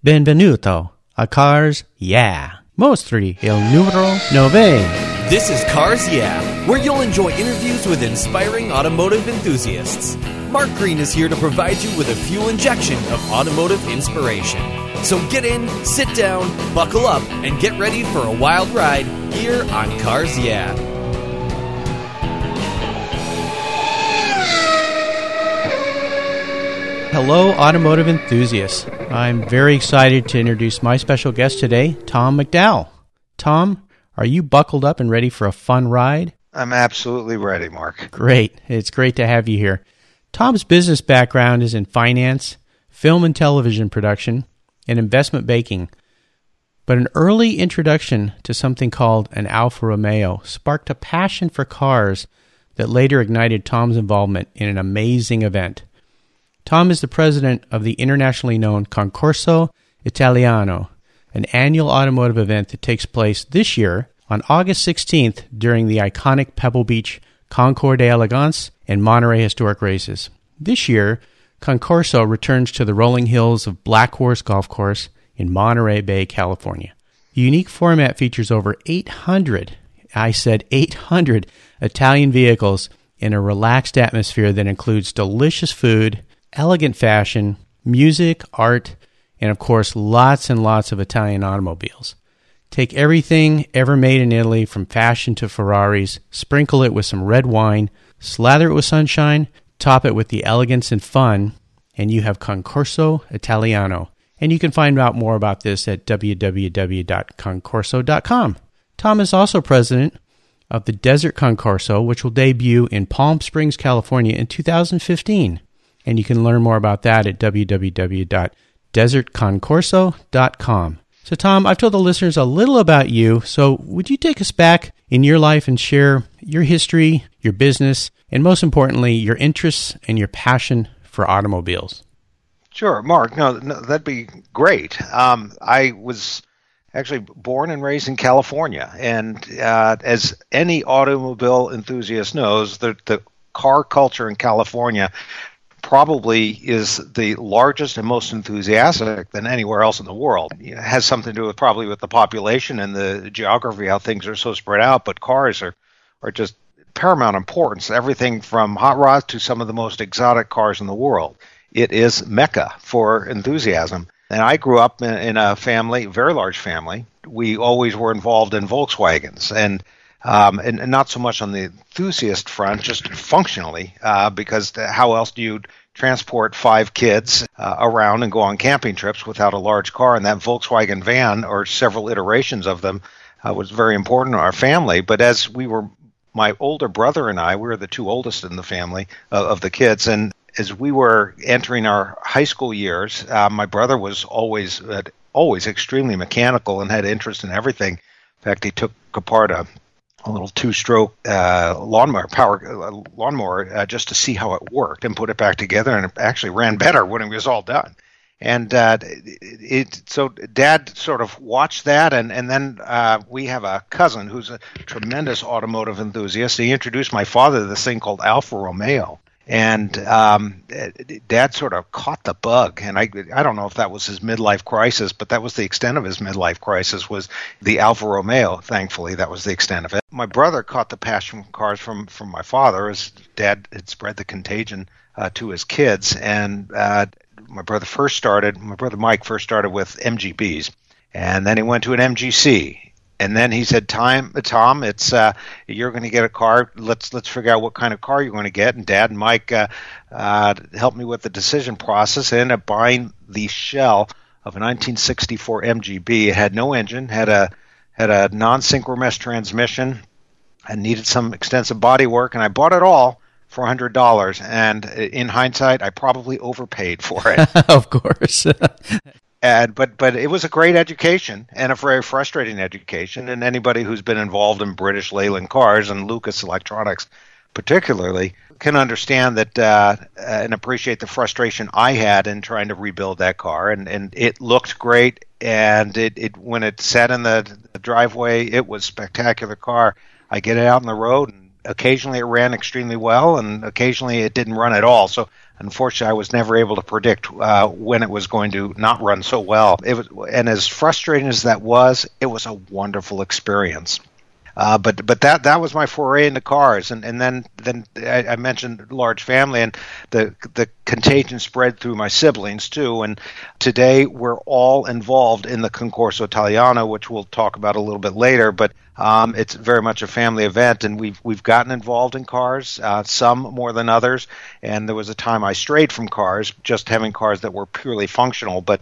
Benvenuto a Cars Yeah. Mostri il numero nove. This is Cars Yeah, where you'll enjoy interviews with inspiring automotive enthusiasts. Mark Green is here to provide you with a fuel injection of automotive inspiration. So get in, sit down, buckle up, and get ready for a wild ride here on Cars Yeah. Hello, automotive enthusiasts. I'm very excited to introduce my special guest today, Tom McDowell. Tom, are you buckled up and ready for a fun ride? I'm absolutely ready, Mark. Great. It's great to have you here. Tom's business background is in finance, film and television production, and investment banking. But an early introduction to something called an Alfa Romeo sparked a passion for cars that later ignited Tom's involvement in an amazing event. Tom is the president of the internationally known Concorso Italiano, an annual automotive event that takes place this year on August 16th during the iconic Pebble Beach Concours d'Elegance and Monterey Historic Races. This year, Concorso returns to the rolling hills of Black Horse Golf Course in Monterey Bay, California. The unique format features over 800, I said 800, Italian vehicles in a relaxed atmosphere that includes delicious food, elegant fashion, music, art, and of course, lots and lots of Italian automobiles. Take everything ever made in Italy, from fashion to Ferraris, sprinkle it with some red wine, slather it with sunshine, top it with the elegance and fun, and you have Concorso Italiano. And you can find out more about this at www.concorso.com. Tom is also president of the Desert Concorso, which will debut in Palm Springs, California in 2015. And you can learn more about that at www.desertconcorso.com. So, Tom, I've told the listeners a little about you. So, would you take us back in your life and share your history, your business, and most importantly, your interests and your passion for automobiles? Sure, Mark. No, no that'd be great. Um, I was actually born and raised in California, and uh, as any automobile enthusiast knows, the, the car culture in California probably is the largest and most enthusiastic than anywhere else in the world. It has something to do with probably with the population and the geography, how things are so spread out. But cars are are just paramount importance. Everything from hot rods to some of the most exotic cars in the world. It is mecca for enthusiasm. And I grew up in, in a family, very large family. We always were involved in Volkswagens and um, and, and, not so much on the enthusiast front, just functionally, uh, because how else do you transport five kids uh, around and go on camping trips without a large car? And that Volkswagen van, or several iterations of them, uh, was very important to our family. But as we were, my older brother and I, we were the two oldest in the family uh, of the kids, and as we were entering our high school years, uh, my brother was always uh, always extremely mechanical and had interest in everything. In fact, he took apart a a little two-stroke uh, lawnmower power uh, lawnmower uh, just to see how it worked and put it back together, and it actually ran better when it was all done. And uh, it, so Dad sort of watched that, and and then uh, we have a cousin who's a tremendous automotive enthusiast. He introduced my father to this thing called Alfa Romeo, and um, dad sort of caught the bug. And I, I don't know if that was his midlife crisis but that was the extent of his midlife crisis was the alfa romeo thankfully. That was the extent of it. My brother caught the passion for cars from from my father as dad had spread the contagion uh, to his kids. And uh, my brother first started my brother mike first started with mgbs and then he went to an mgc and then he said, "Time, Tom, it's uh, you're going to get a car. Let's let's figure out what kind of car you're going to get." And Dad and Mike uh, uh, helped me with the decision process. I ended up buying the shell of a 1964 MGB. It had no engine, had a had a non-synchromesh transmission, and needed some extensive body work. And I bought it all for hundred dollars. And in hindsight, I probably overpaid for it. of course. and but but it was a great education and a very frustrating education. And anybody who's been involved in british leyland cars and lucas electronics particularly can understand that uh, and appreciate the frustration i had in trying to rebuild that car. And and it looked great. And it, it when it sat in the, the driveway it was spectacular car. I get it out on the road and occasionally it ran extremely well and occasionally it didn't run at all. So Unfortunately, I was never able to predict uh, when it was going to not run so well. It was, and as frustrating as that was, it was a wonderful experience. Uh, but but that that was my foray into cars, and and then then I, I, mentioned large family, and the the contagion spread through my siblings too. And today we're all involved in the Concorso Italiano, which we'll talk about a little bit later. But um, it's very much a family event, and we've we've gotten involved in cars, uh, some more than others. And there was a time I strayed from cars, just having cars that were purely functional. But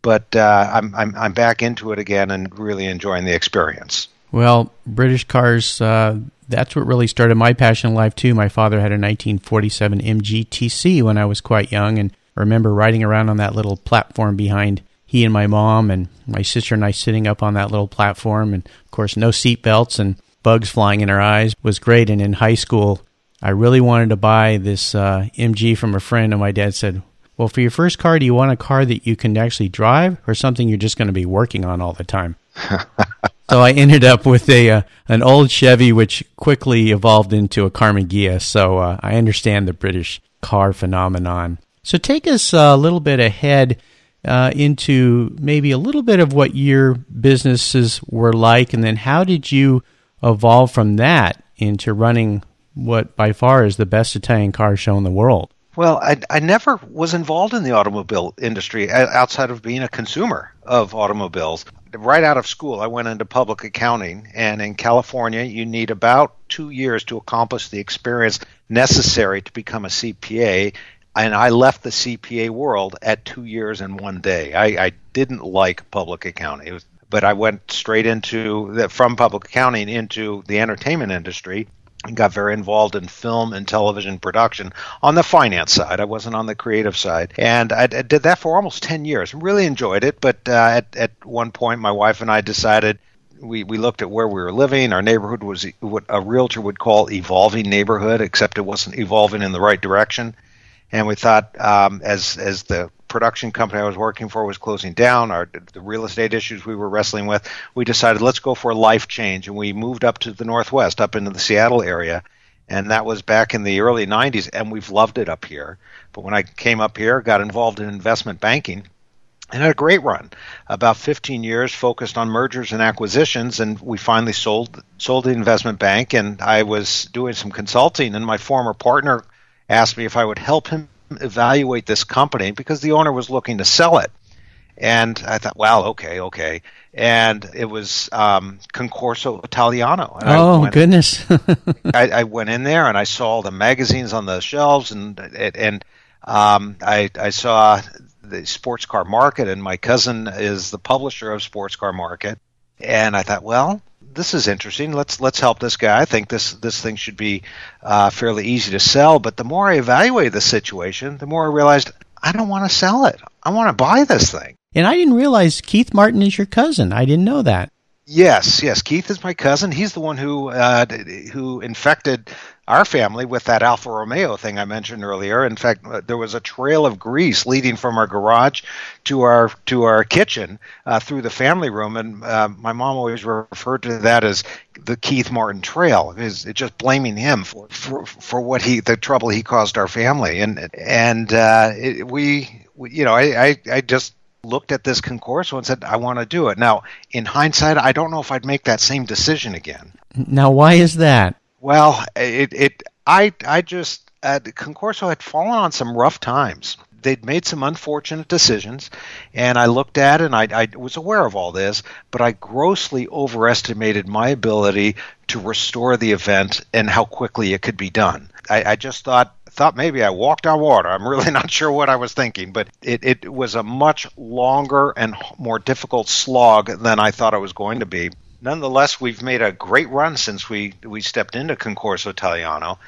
but uh, I'm, I'm I'm back into it again and really enjoying the experience. Well, British cars, uh, that's what really started my passion in life, too. My father had a 1947 MGTC when I was quite young, and I remember riding around on that little platform behind he and my mom, and my sister and I sitting up on that little platform, and of course, no seat belts and bugs flying in our eyes was great. And in high school, I really wanted to buy this uh, MG from a friend, and my dad said, Well, for your first car, do you want a car that you can actually drive or something you're just going to be working on all the time? so I ended up with a uh, an old Chevy, which quickly evolved into a Karmann Ghia. So uh, I understand the British car phenomenon. So take us a little bit ahead uh, into maybe a little bit of what your businesses were like, and then how did you evolve from that into running what by far is the best Italian car show in the world? Well, I, I never was involved in the automobile industry outside of being a consumer of automobiles right out of school, I went into public accounting, and in California, you need about two years to accomplish the experience necessary to become a CPA. And I left the CPA world at two years and one day. I, I didn't like public accounting, was, but I went straight into the, from public accounting into the entertainment industry and got very involved in film and television production on the finance side. I wasn't on the creative side, and I, I did that for almost ten years. Really enjoyed it, but uh, at at one point, my wife and I decided. We, we looked at where we were living. Our neighborhood was what a realtor would call evolving neighborhood, except it wasn't evolving in the right direction. And we thought, um, as as the production company I was working for was closing down, our the real estate issues we were wrestling with, we decided let's go for a life change, and we moved up to the northwest, up into the Seattle area, and that was back in the early 90s, and we've loved it up here. But when I came up here, got involved in investment banking. And had a great run, about 15 years focused on mergers and acquisitions, and we finally sold sold the investment bank. And I was doing some consulting, and my former partner asked me if I would help him evaluate this company because the owner was looking to sell it. And I thought, wow, okay, okay. And it was um, Concorso Italiano. And oh, went, goodness. I, I, went in there and I saw the magazines on the shelves and and um, I, I saw the Sports Car Market, and my cousin is the publisher of Sports Car Market. And I thought, well, this is interesting. Let's let's help this guy. I think this this thing should be uh, fairly easy to sell. But the more I evaluated the situation, the more I realized I don't want to sell it. I want to buy this thing. And I didn't realize Keith Martin is your cousin. I didn't know that. Yes, yes. Keith is my cousin. He's the one who uh, who infected our family with that Alfa Romeo thing I mentioned earlier. In fact, uh, there was a trail of grease leading from our garage to our to our kitchen uh, through the family room, and uh, my mom always referred to that as the Keith Martin Trail. Is just blaming him for, for for what he the trouble he caused our family, and and uh, it, we, you know I, I I just looked at this concourse and said, I want to do it. Now, in hindsight, I don't know if I'd make that same decision again. Now, why is that? Well, it, it I I just uh, Concorso had fallen on some rough times. They'd made some unfortunate decisions, and I looked at it and I, I was aware of all this, but I grossly overestimated my ability to restore the event and how quickly it could be done. I, I just thought thought maybe I walked on water. I'm really not sure what I was thinking, but it, it was a much longer and more difficult slog than I thought it was going to be nonetheless, we've made a great run since we, we stepped into Concorso Italiano.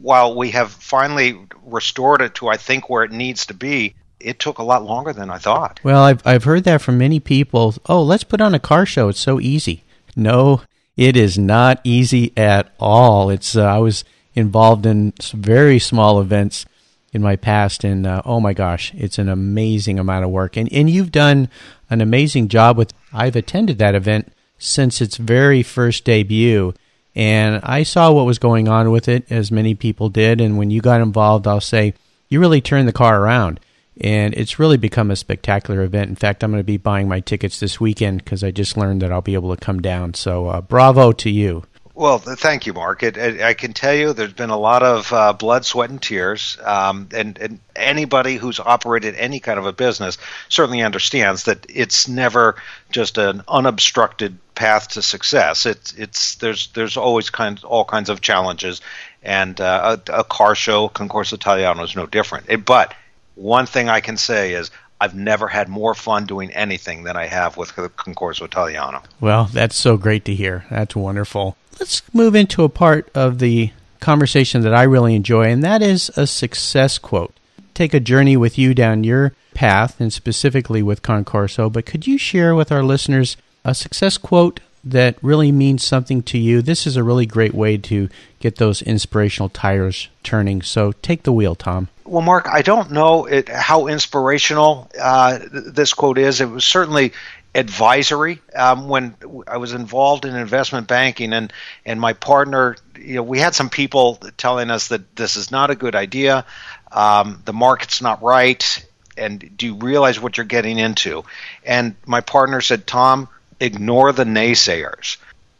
While we have finally restored it to, I think, where it needs to be, it took a lot longer than I thought. Well, I've, I've heard that from many people. Oh, let's put on a car show. It's so easy. No, it is not easy at all. It's uh, I was involved in very small events in my past, and uh, oh my gosh, it's an amazing amount of work. And and you've done an amazing job with. I've attended that event since its very first debut. And I saw what was going on with it, as many people did. And when you got involved, I'll say you really turned the car around. And it's really become a spectacular event. In fact, I'm going to be buying my tickets this weekend because I just learned that I'll be able to come down. So, uh, bravo to you. Well, thank you, Mark. It, it, I can tell you there's been a lot of uh, blood, sweat, and tears. Um, and, and, anybody who's operated any kind of a business certainly understands that it's never just an unobstructed path to success. It's it's there's there's always kinds all kinds of challenges, and uh, a, a, car show, Concorso Italiano, is no different. It, but one thing I can say is I've never had more fun doing anything than I have with Concorso Italiano. Well, that's so great to hear. That's wonderful. Let's move into a part of the conversation that I really enjoy, and that is a success quote. Take a journey with you down your path, and specifically with Concorso, but could you share with our listeners a success quote that really means something to you? This is a really great way to get those inspirational tires turning. So take the wheel, Tom. Well, Mark, I don't know it, how inspirational uh, this quote is. It was certainly advisory um, when I was involved in investment banking, and and my partner, you know, we had some people telling us that this is not a good idea, um, the market's not right, and do you realize what you're getting into? And my partner said, Tom, ignore the naysayers.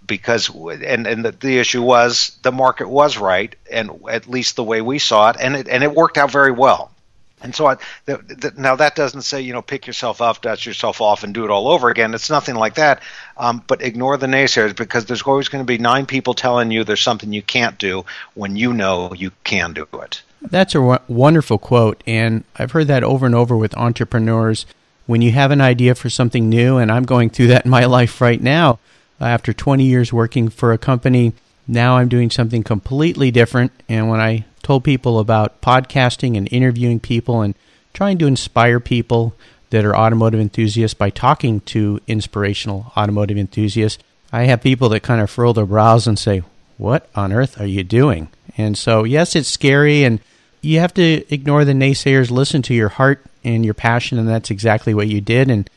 Because and and the, the issue was the market was right, and at least the way we saw it, and it and it worked out very well. And so, the, now that doesn't say you know pick yourself up, dust yourself off, and do it all over again. It's nothing like that. Um, but ignore the naysayers because there's always going to be nine people telling you there's something you can't do when you know you can do it. That's a wonderful quote, and I've heard that over and over with entrepreneurs. When you have an idea for something new, and I'm going through that in my life right now, after 20 years working for a company, now I'm doing something completely different. And when I told people about podcasting and interviewing people and trying to inspire people that are automotive enthusiasts by talking to inspirational automotive enthusiasts. I have people that kind of furrow their brows and say, What on earth are you doing? And so, yes, it's scary, and you have to ignore the naysayers, listen to your heart and your passion, and that's exactly what you did. And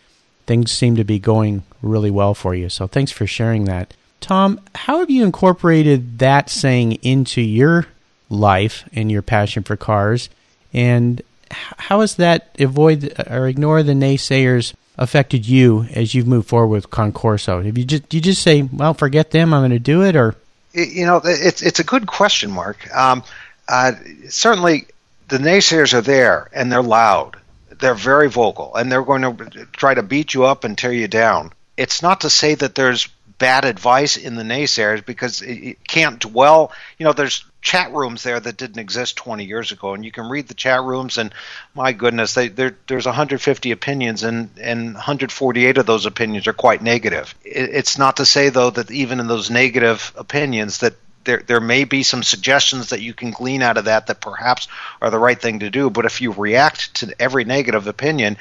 things seem to be going really well for you. So, thanks for sharing that. Tom, how have you incorporated that saying into your life and your passion for cars. And how has that avoid or ignore the naysayers affected you as you've moved forward with Concorso? Have you just do you just say, "Well, forget them, I'm going to do it," or you know, it's it's a good question, Mark. Um, uh, certainly, the naysayers are there and they're loud. They're very vocal and they're going to try to beat you up and tear you down. It's not to say that there's bad advice in the naysayers because it, can't dwell. You know, there's chat rooms there that didn't exist 20 years ago, and you can read the chat rooms, and my goodness, they, there's 150 opinions, and, and 148 of those opinions are quite negative. It, it's not to say though that even in those negative opinions that there there may be some suggestions that you can glean out of that that perhaps are the right thing to do. But if you react to every negative opinion,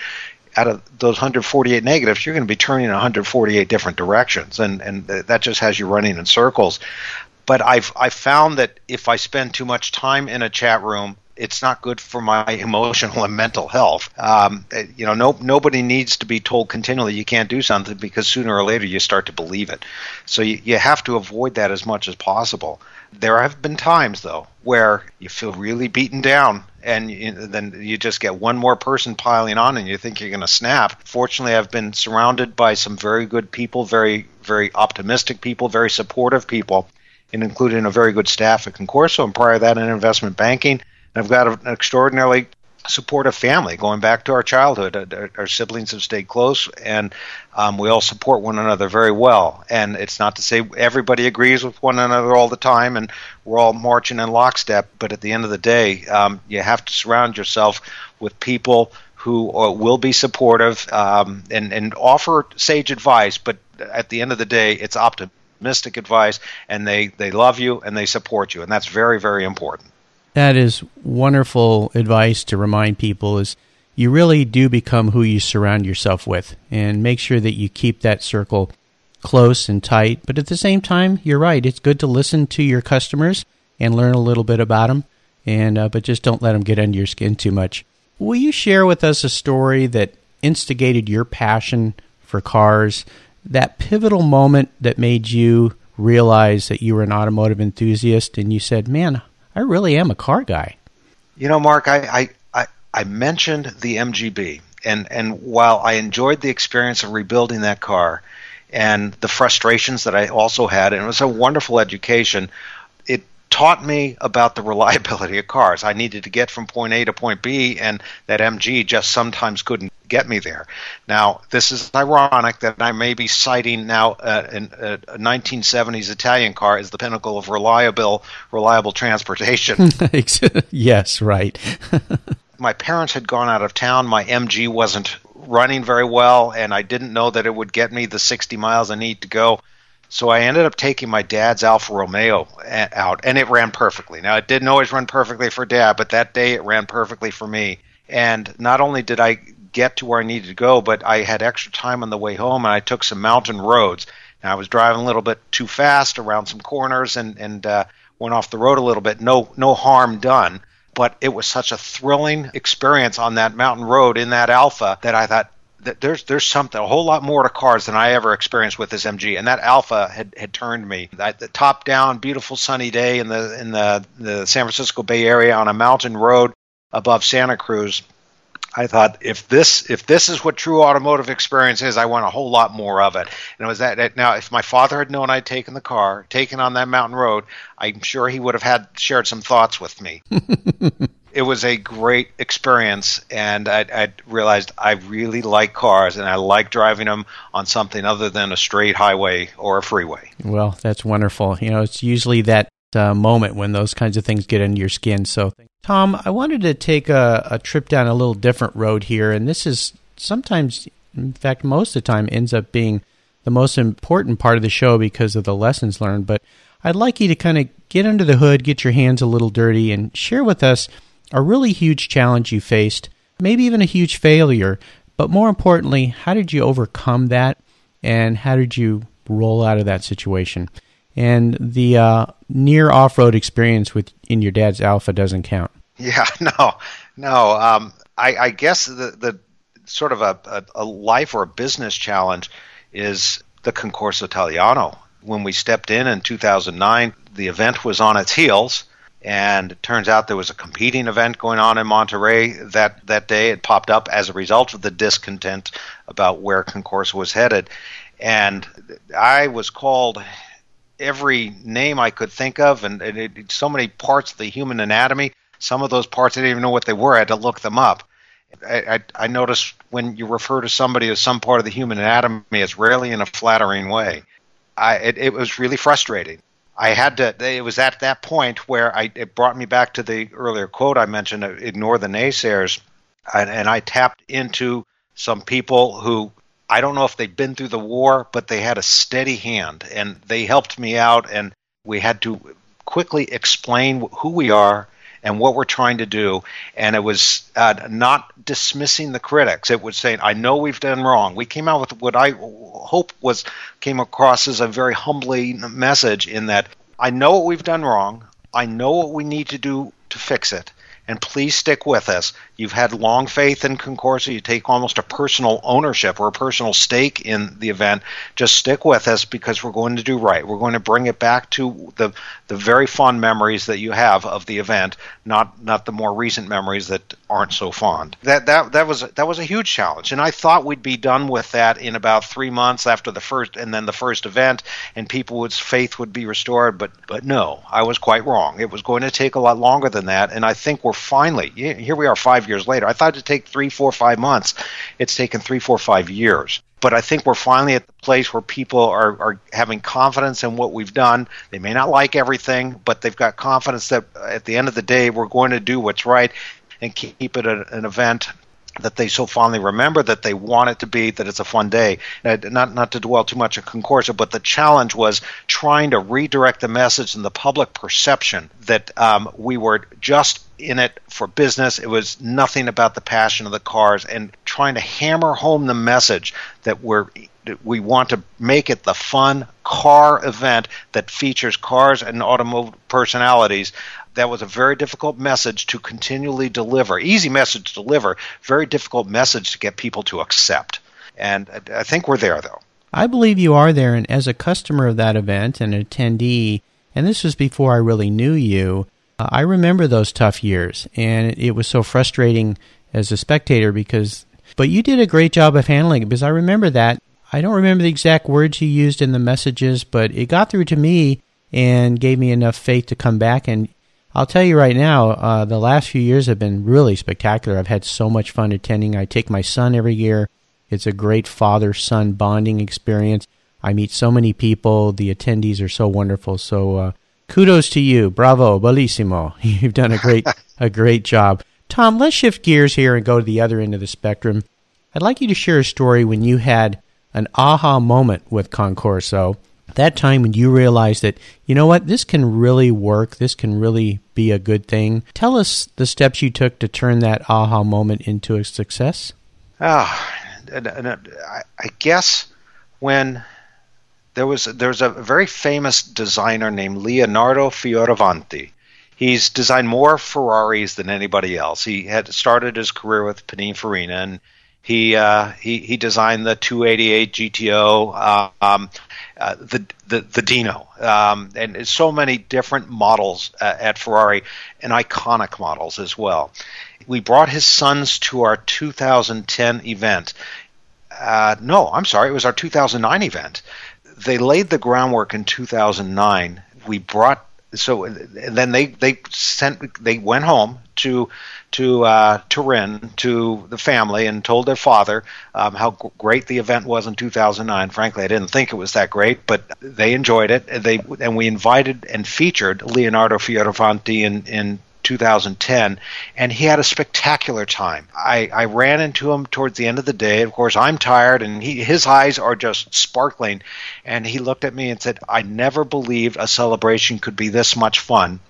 out of those 148 negatives, you're going to be turning in 148 different directions, and and that just has you running in circles. But I've I found that if I spend too much time in a chat room, it's not good for my emotional and mental health. Um, you know, no nobody needs to be told continually you can't do something because sooner or later you start to believe it. So you, you have to avoid that as much as possible. There have been times though where you feel really beaten down and you, then you just get one more person piling on and you think you're going to snap. Fortunately, I've been surrounded by some very good people, very very optimistic people, very supportive people, and including a very good staff at Concorso and prior to that in investment banking. And I've got an extraordinarily supportive family going back to our childhood. Our, our siblings have stayed close, and um, we all support one another very well. And it's not to say everybody agrees with one another all the time, and we're all marching in lockstep. But at the end of the day, um, you have to surround yourself with people who uh, will be supportive um, and and offer sage advice. But at the end of the day, it's optimistic advice, and they they love you and they support you, and that's very very important. That is wonderful advice to remind people is you really do become who you surround yourself with and make sure that you keep that circle close and tight. But at the same time, you're right. It's good to listen to your customers and learn a little bit about them, and uh, but just don't let them get under your skin too much. Will you share with us a story that instigated your passion for cars? That pivotal moment that made you realize that you were an automotive enthusiast, and you said, "Man, I really am a car guy." You know, Mark, I, I I mentioned the MGB, and and while I enjoyed the experience of rebuilding that car, and the frustrations that I also had, and it was a wonderful education. Taught me about the reliability of cars. I needed to get from point A to point B, and that MG just sometimes couldn't get me there. Now, this is ironic that I may be citing now uh, an, a 1970s Italian car as the pinnacle of reliable, reliable transportation. yes, right. my parents had gone out of town. My MG wasn't running very well, and I didn't know that it would get me the 60 miles I need to go. So I ended up taking my dad's Alfa Romeo out, and it ran perfectly. Now, it didn't always run perfectly for dad, but that day it ran perfectly for me. And not only did I get to where I needed to go, but I had extra time on the way home, and I took some mountain roads. Now, I was driving a little bit too fast around some corners and, and uh, went off the road a little bit. No, no harm done but it was such a thrilling experience on that mountain road in that Alfa that I thought there's there's something a whole lot more to cars than I ever experienced with this MG, and that Alfa had, had turned me. That the top down, beautiful sunny day in the in the the San Francisco Bay Area on a mountain road above Santa Cruz I thought if this if this is what true automotive experience is, I want a whole lot more of it. And it was that now if my father had known I'd taken the car, taken on that mountain road, I'm sure he would have had shared some thoughts with me. it was a great experience, and I, I realized I really like cars, and I like driving them on something other than a straight highway or a freeway. Well, that's wonderful. You know, it's usually that uh, moment when those kinds of things get into your skin. So, Tom, I wanted to take a, a trip down a little different road here, and this is sometimes, in fact, most of the time, ends up being the most important part of the show because of the lessons learned. But I'd like you to kind of get under the hood, get your hands a little dirty, and share with us a really huge challenge you faced, maybe even a huge failure. But more importantly, how did you overcome that, and how did you roll out of that situation? and the uh, near off-road experience with in your dad's Alfa doesn't count. Yeah, no, no. Um, I, I, guess the the sort of a, a, a, life or a business challenge is the Concorso Italiano. When we stepped in in 2009, the event was on its heels, and it turns out there was a competing event going on in Monterey that that day. It popped up as a result of the discontent about where Concorso was headed, and I was called every name I could think of, and, and it, so many parts of the human anatomy. Some of those parts I didn't even know what they were. I had to look them up. I, I, I noticed when you refer to somebody as some part of the human anatomy, it's rarely in a flattering way. I, it, it was really frustrating. I had to. It was at that point where I it brought me back to the earlier quote I mentioned: uh, "Ignore the naysayers," and, and I tapped into some people who I don't know if they'd been through the war, but they had a steady hand and they helped me out. And we had to quickly explain who we are and what we're trying to do. And it was uh, not dismissing the critics. It was saying, I know we've done wrong. We came out with what I hope was came across as a very humbling message in that I know what we've done wrong. I know what we need to do to fix it and please stick with us. You've had long faith in Concorso. You take almost a personal ownership or a personal stake in the event. Just stick with us because we're going to do right. We're going to bring it back to the the very fond memories that you have of the event, not not the more recent memories that aren't so fond. That that that was that was a huge challenge, and I thought we'd be done with that in about three months after the first, and then the first event, and people's faith would be restored. But but no, I was quite wrong. It was going to take a lot longer than that, and I think we're finally here. We are five years later. I thought it'd take three, four, five months. It's taken three, four, five years but I think we're finally at the place where people are, are having confidence in what we've done. They may not like everything, but they've got confidence that at the end of the day, we're going to do what's right and keep it an event that they so fondly remember that they want it to be that it's a fun day. Not not to dwell too much on concorso but the challenge was trying to redirect the message and the public perception that um, we were just in it for business. It was nothing about the passion of the cars and trying to hammer home the message that we're we want to make it the fun car event that features cars and automotive personalities that was a very difficult message to continually deliver. Easy message to deliver, very difficult message to get people to accept. And I think we're there, though. I believe you are there. And as a customer of that event and an attendee, and this was before I really knew you, uh, I remember those tough years. And it was so frustrating as a spectator because, but you did a great job of handling it because I remember that. I don't remember the exact words you used in the messages, but it got through to me and gave me enough faith to come back. And I'll tell you right now, uh, the last few years have been really spectacular. I've had so much fun attending. I take my son every year. It's a great father son bonding experience. I meet so many people. The attendees are so wonderful. So uh, kudos to you. Bravo, bellissimo. You've done a great a great job. Tom, let's shift gears here and go to the other end of the spectrum. I'd like you to share a story when you had an aha moment with Concorso. That time when you realized that, you know what, this can really work, this can really be a good thing. Tell us the steps you took to turn that aha moment into a success. Ah, I guess when there was there was a very famous designer named Leonardo Fioravanti. He's designed more Ferraris than anybody else. He had started his career with Pininfarina, and he uh, he he designed the 288 GTO, uh, um, uh, the, the the Dino, um, and so many different models uh, at Ferrari, and iconic models as well. We brought his sons to our 2010 event. Uh, no, I'm sorry, it was our 2009 event they laid the groundwork in 2009. We brought so then they they sent they went home to to uh, Turin to the family and told their father um, how great the event was in 2009. Frankly, I didn't think it was that great, but they enjoyed it. They and we invited and featured Leonardo Fioravanti in in 2010, and he had a spectacular time. I, I ran into him towards the end of the day. Of course, I'm tired, and he, his eyes are just sparkling. And he looked at me and said, I never believed a celebration could be this much fun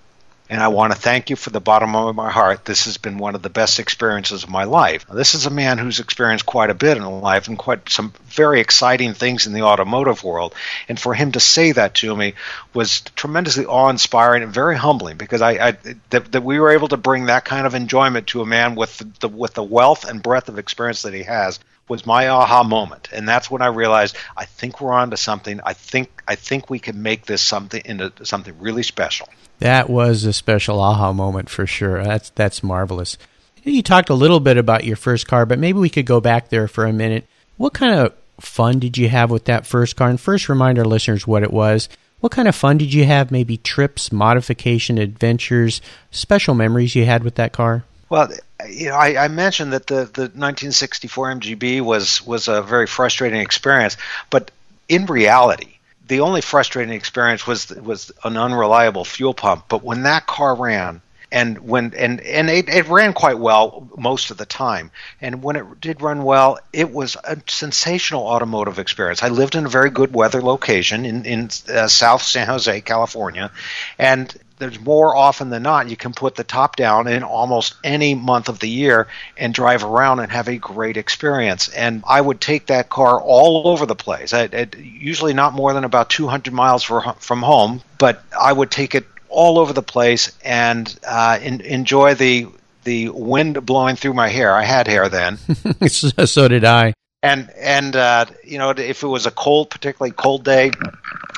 and I want to thank you for the bottom of my heart. This has been one of the best experiences of my life. Now, this is a man who's experienced quite a bit in life and quite some very exciting things in the automotive world. And for him to say that to me was tremendously awe-inspiring and very humbling because I, I that, that, we were able to bring that kind of enjoyment to a man with the, with the wealth and breadth of experience that he has was my aha moment, and that's when I realized I think we're onto something. I think I think we can make this something into something really special. That was a special aha moment for sure. That's that's marvelous. You talked a little bit about your first car, but maybe we could go back there for a minute. What kind of fun did you have with that first car? And first, remind our listeners what it was. What kind of fun did you have? Maybe trips, modification, adventures, special memories you had with that car? Well, you know, I, I, mentioned that the, the 1964 MGB was was a very frustrating experience, but in reality, the only frustrating experience was was an unreliable fuel pump. But when that car ran, and when and and it, it, ran quite well most of the time. And when it did run well, it was a sensational automotive experience. I lived in a very good weather location in in uh, South San Jose, California, and there's more often than not you can put the top down in almost any month of the year and drive around and have a great experience. And I would take that car all over the place. I, I, usually not more than about 200 miles for, from home, but I would take it all over the place and uh, in, enjoy the the wind blowing through my hair. I had hair then. so did I and and uh, you know if it was a cold, particularly cold day,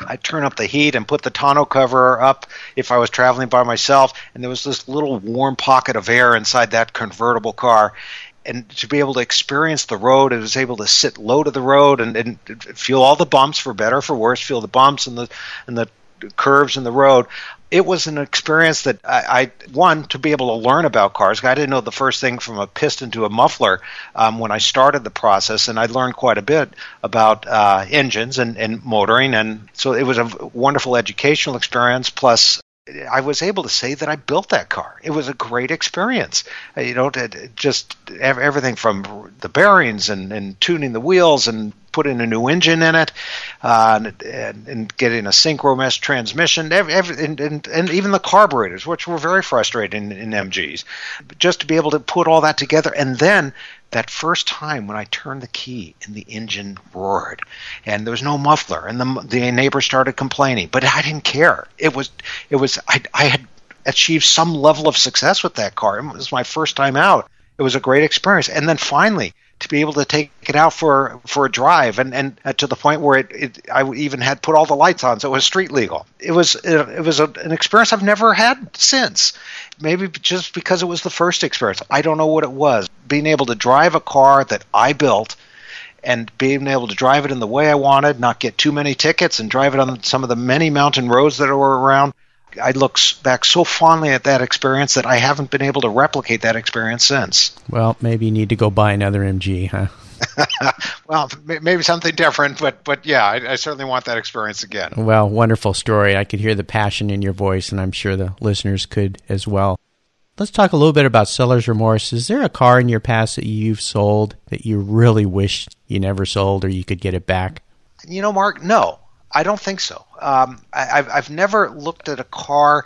I'd turn up the heat and put the tonneau cover up if I was traveling by myself, and there was this little warm pocket of air inside that convertible car. And to be able to experience the road, I was able to sit low to the road and, and feel all the bumps for better for worse, feel the bumps and the and the curves in the road it was an experience that I, I, one to be able to learn about cars. I didn't know the first thing from a piston to a muffler um, when I started the process, and I learned quite a bit about uh, engines and, and motoring, and so it was a wonderful educational experience. Plus, I was able to say that I built that car. It was a great experience. You know, just everything from the bearings and, and tuning the wheels and putting a new engine in it, uh, and, and, and, getting a synchro mesh transmission, every, every, and, and, and, even the carburetors, which were very frustrating in, in MGs. Just to be able to put all that together, and then that first time when I turned the key and the engine roared, and there was no muffler, and the the neighbor started complaining, but I didn't care. It was it was I, I had achieved some level of success with that car. It was my first time out. It was a great experience, and then finally to be able to take it out for for a drive and and uh, to the point where it, it I even had put all the lights on so it was street legal. It was it was a, an experience I've never had since. Maybe just because it was the first experience. I don't know what it was. Being able to drive a car that I built and being able to drive it in the way I wanted, not get too many tickets, and drive it on some of the many mountain roads that were around. I look back so fondly at that experience that I haven't been able to replicate that experience since. Well, maybe you need to go buy another MG, huh? well, maybe something different, but but yeah, I, I, certainly want that experience again. Well, wonderful story. I could hear the passion in your voice, and I'm sure the listeners could as well. Let's talk a little bit about seller's remorse. Is there a car in your past that you've sold that you really wish you never sold or you could get it back? You know, Mark, no, I don't think so. Um, I, have I've never looked at a car.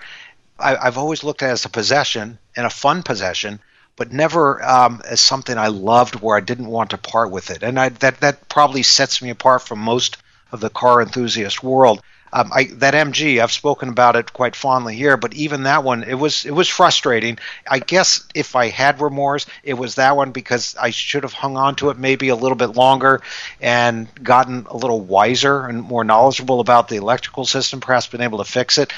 I, have always looked at it as a possession and a fun possession, but never um, as something I loved where I didn't want to part with it. And I, that that probably sets me apart from most of the car enthusiast world. Um, I, that MG, I've spoken about it quite fondly here, but even that one, it was it was frustrating. I guess if I had remorse, it was that one because I should have hung on to it maybe a little bit longer and gotten a little wiser and more knowledgeable about the electrical system, perhaps been able to fix it.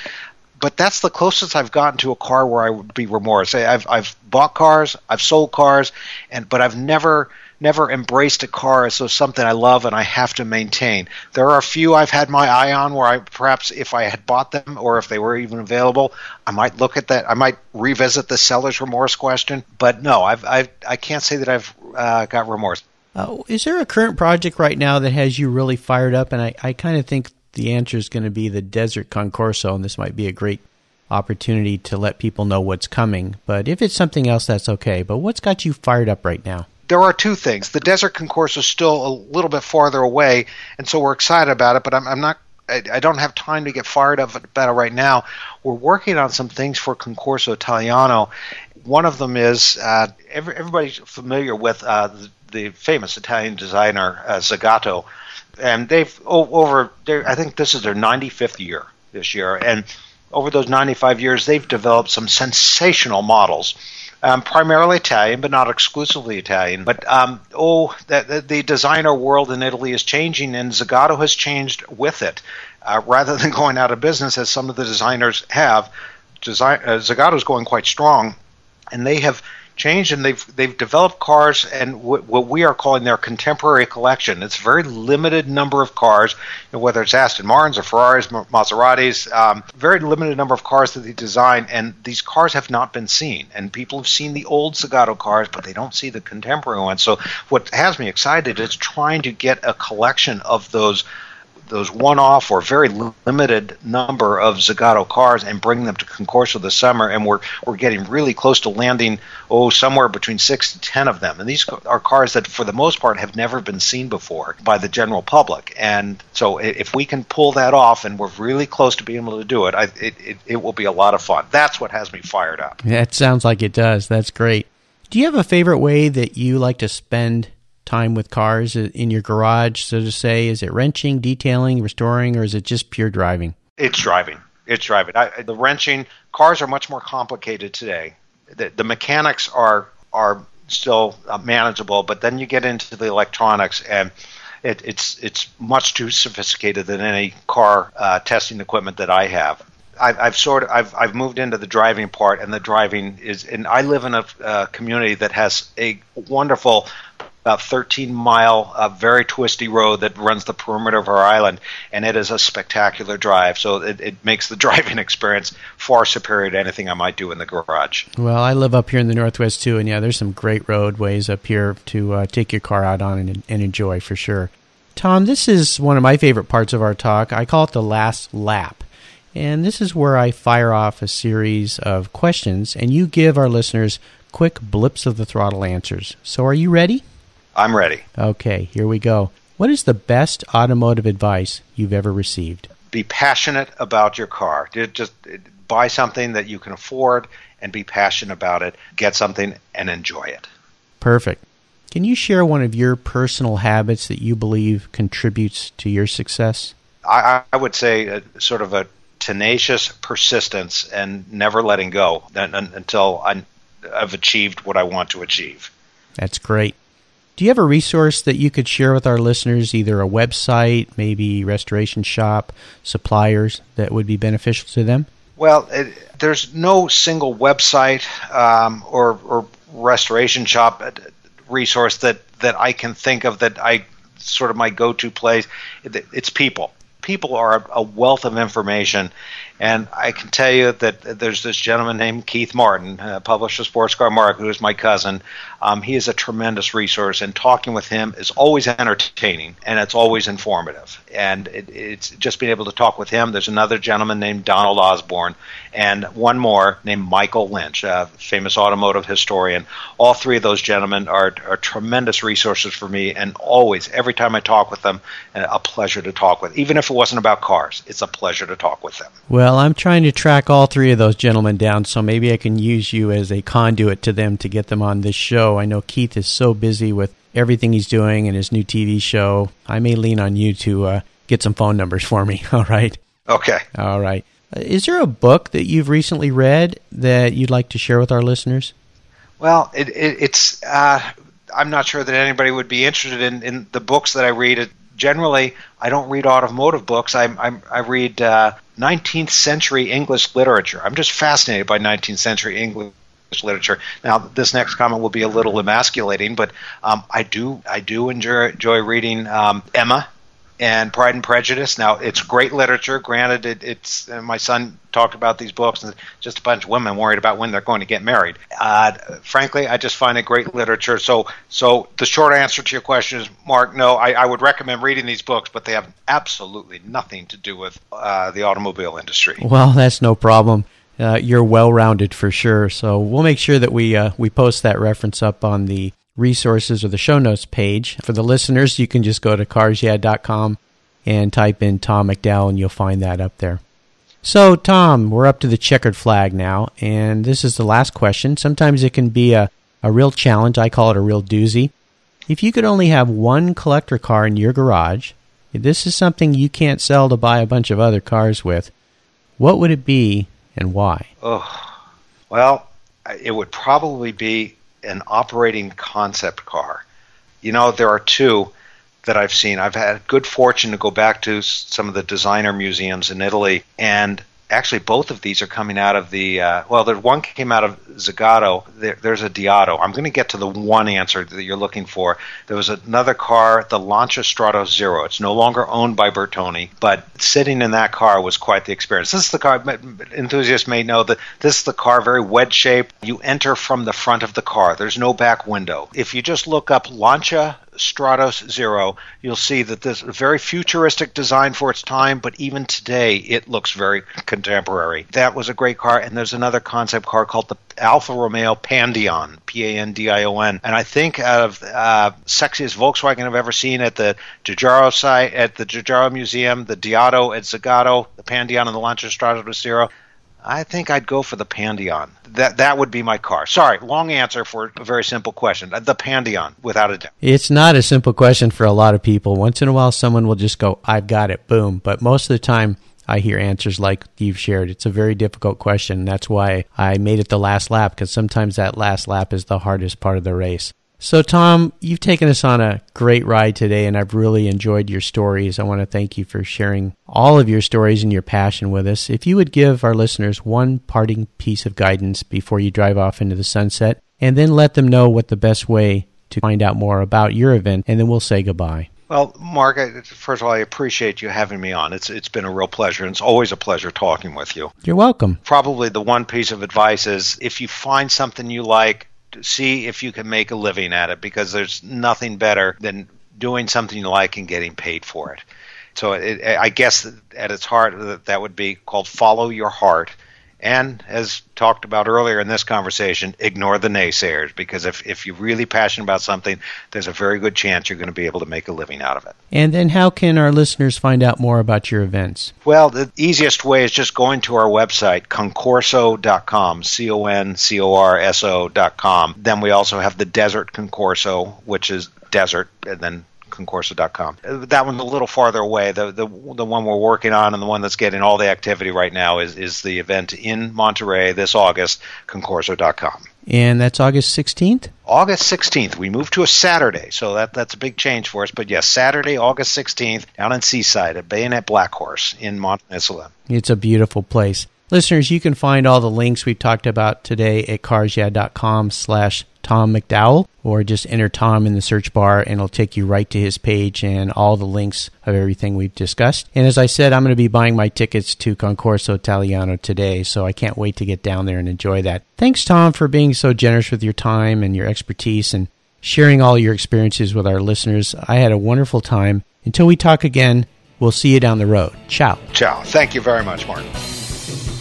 But that's the closest I've gotten to a car where I would be remorse. I've I've bought cars, I've sold cars, and but I've never never embraced a car as though something I love and I have to maintain. There are a few I've had my eye on where I perhaps if I had bought them or if they were even available, I might look at that. I might revisit the seller's remorse question. But no, I've, I've I can't say that I've uh, got remorse. Uh, is there a current project right now that has you really fired up? And I, I kind of think the answer is going to be the Desert Concorso, and this might be a great opportunity to let people know what's coming. But if it's something else, that's okay. But what's got you fired up right now? There are two things. The Desert Concorso is still a little bit farther away, and so we're excited about it. But I'm, I'm not. I, don't have time to get fired up about it right now. We're working on some things for Concorso Italiano. One of them is uh, every, everybody's familiar with uh, the, the, famous Italian designer uh, Zagato, and they've over. I think this is their 95th year this year, and over those 95 years, they've developed some sensational models um, primarily Italian, but not exclusively Italian. But um, oh, the, the, designer world in Italy is changing, and Zagato has changed with it. Uh, rather than going out of business, as some of the designers have, design, uh, Zagato is going quite strong, and they have changed and they've they've developed cars and w- what we are calling their contemporary collection. It's a very limited number of cars, whether it's Aston Martins or Ferraris, Maseratis, um, very limited number of cars that they design, and these cars have not been seen. And people have seen the old Zagato cars, but they don't see the contemporary ones. So what has me excited is trying to get a collection of those those one-off or very limited number of Zagato cars and bring them to Concorso this summer, and we're we're getting really close to landing oh somewhere between six to ten of them, and these are cars that for the most part have never been seen before by the general public, and so if we can pull that off, and we're really close to being able to do it, I, it, it, it will be a lot of fun. That's what has me fired up. That sounds like it does. That's great. Do you have a favorite way that you like to spend time with cars in your garage, so to say? Is it wrenching, detailing, restoring, or is it just pure driving? It's driving. It's driving. I, the wrenching cars are much more complicated today. The, the mechanics are are still uh, manageable, but then you get into the electronics and it, it's it's much too sophisticated than any car uh, testing equipment that I have. I've, I've, sort of I've I've moved into the driving part, and the driving is. And I live in a uh, community that has a wonderful about 13 mile, uh, very twisty road that runs the perimeter of our island, and it is a spectacular drive. So it, it, makes the driving experience far superior to anything I might do in the garage. Well, I live up here in the Northwest too, and yeah, there's some great roadways up here to uh, take your car out on and, and enjoy for sure. Tom, this is one of my favorite parts of our talk. I call it the last lap. And this is where I fire off a series of questions, and you give our listeners quick blips of the throttle answers. So, are you ready? I'm ready. Okay, here we go. What is the best automotive advice you've ever received? Be passionate about your car. Just buy something that you can afford and be passionate about it. Get something and enjoy it. Perfect. Can you share one of your personal habits that you believe contributes to your success? I, I would say a, sort of a tenacious persistence and never letting go until i I've achieved what I want to achieve. That's great. Do you have a resource that you could share with our listeners, either a website, maybe restoration shop, suppliers that would be beneficial to them? Well, it, there's no single website um, or, or restoration shop resource that, that I can think of that I sort of my go-to place. It's people. People are a wealth of information, and I can tell you that there's this gentleman named Keith Martin, uh, publisher of Sports Car Mark, who is my cousin. Um, he is a tremendous resource, and talking with him is always entertaining and it's always informative. And it, it's just being able to talk with him. There's another gentleman named Donald Osborne, and one more named Michael Lynch, a famous automotive historian. All three of those gentlemen are, are tremendous resources for me, and always, every time I talk with them, a pleasure to talk with. Even if it wasn't about cars, it's a pleasure to talk with them. Well, well, I'm trying to track all three of those gentlemen down, so maybe I can use you as a conduit to them to get them on this show. I know Keith is so busy with everything he's doing and his new TV show. I may lean on you to uh, get some phone numbers for me. All right. Okay. All right. Uh, is there a book that you've recently read that you'd like to share with our listeners? Well, it, it, it's. Uh, I'm not sure that anybody would be interested in, in the books that I read. Generally, I don't read automotive books. I, I, I read uh, 19th century English literature. I'm just fascinated by 19th century English literature. Now, this next comment will be a little emasculating, but um, I do I do enjoy, enjoy reading um, Emma and Pride and Prejudice. Now, it's great literature. Granted, it, it's my son talked about these books, and just a bunch of women worried about when they're going to get married. Uh, frankly, I just find it great literature. So, so the short answer to your question is, Mark, no, I, I would recommend reading these books, but they have absolutely nothing to do with uh, the automobile industry. Well, that's no problem. Uh, you're well rounded for sure. So we'll make sure that we uh, we post that reference up on the resources or the show notes page. For the listeners, you can just go to carsyeah.com and type in Tom McDowell and you'll find that up there. So, Tom, we're up to the checkered flag now, and this is the last question. Sometimes it can be a, a real challenge. I call it a real doozy. If you could only have one collector car in your garage, this is something you can't sell to buy a bunch of other cars with, what would it be and why? Oh, well, it would probably be an operating concept car. You know, there are two that I've seen. I've had good fortune to go back to some of the designer museums in Italy, and actually both of these are coming out of the uh, well there's one came out of Zagato. There, there's a Diatto. I'm going to get to the one answer that you're looking for. There was another car the Lancia Stratos Zero. It's no longer owned by Bertone but sitting in that car was quite the experience. This is the car enthusiasts may know that this is the car very wedge shaped you enter from the front of the car. There's no back window. If you just look up Lancia Stratos Zero, you'll see that this very futuristic design for its time, but even today it looks very contemporary. That was a great car, and there's another concept car called the Alfa Romeo Pandion, P-A-N-D-I-O-N, and I think out of uh, sexiest Volkswagen I've ever seen at the Giugiaro site, at the Giugiaro Museum, the Diatto at Zagato, the Pandion, and the Lancia Stratos Zero. I think I'd go for the Pandion. That that would be my car. Sorry, long answer for a very simple question. Uh, the Pandion, without a doubt. It's not a simple question for a lot of people. Once in a while, someone will just go, "I've got it," boom. But most of the time, I hear answers like you've shared. It's a very difficult question. That's why I made it the last lap because sometimes that last lap is the hardest part of the race. So, Tom, you've taken us on a great ride today, and I've really enjoyed your stories. I want to thank you for sharing all of your stories and your passion with us. If you would give our listeners one parting piece of guidance before you drive off into the sunset, and then let them know what the best way to find out more about your event, and then we'll say goodbye. Well, Mark, first of all, I appreciate you having me on. It's it's been a real pleasure, and it's always a pleasure talking with you. You're welcome. Probably the one piece of advice is if you find something you like, see if you can make a living at it because there's nothing better than doing something you like and getting paid for it. So it, I guess at its heart that would be called follow your heart and as talked about earlier in this conversation, ignore the naysayers because if, if you're really passionate about something, there's a very good chance you're going to be able to make a living out of it. And then, how can our listeners find out more about your events? Well, the easiest way is just going to our website, concorso.com, C O N C O R S O.com. Then we also have the Desert Concorso, which is desert, and then concorso.com. That one's a little farther away. The, the the one we're working on and the one that's getting all the activity right now is is the event in Monterey this August, concorso.com. And that's August 16th? August 16th. We moved to a Saturday, so that that's a big change for us. But yes, Saturday, August 16th, down in Seaside at Bayonet Black Horse in Mont Peninsula. It's a beautiful place. Listeners, you can find all the links we've talked about today at carsyeah.com slash Tom McDowell, or just enter Tom in the search bar and it'll take you right to his page and all the links of everything we've discussed. And as I said, I'm going to be buying my tickets to Concorso Italiano today, so I can't wait to get down there and enjoy that. Thanks, Tom, for being so generous with your time and your expertise and sharing all your experiences with our listeners. I had a wonderful time. Until we talk again, we'll see you down the road. Ciao. Ciao. Thank you very much, Mark.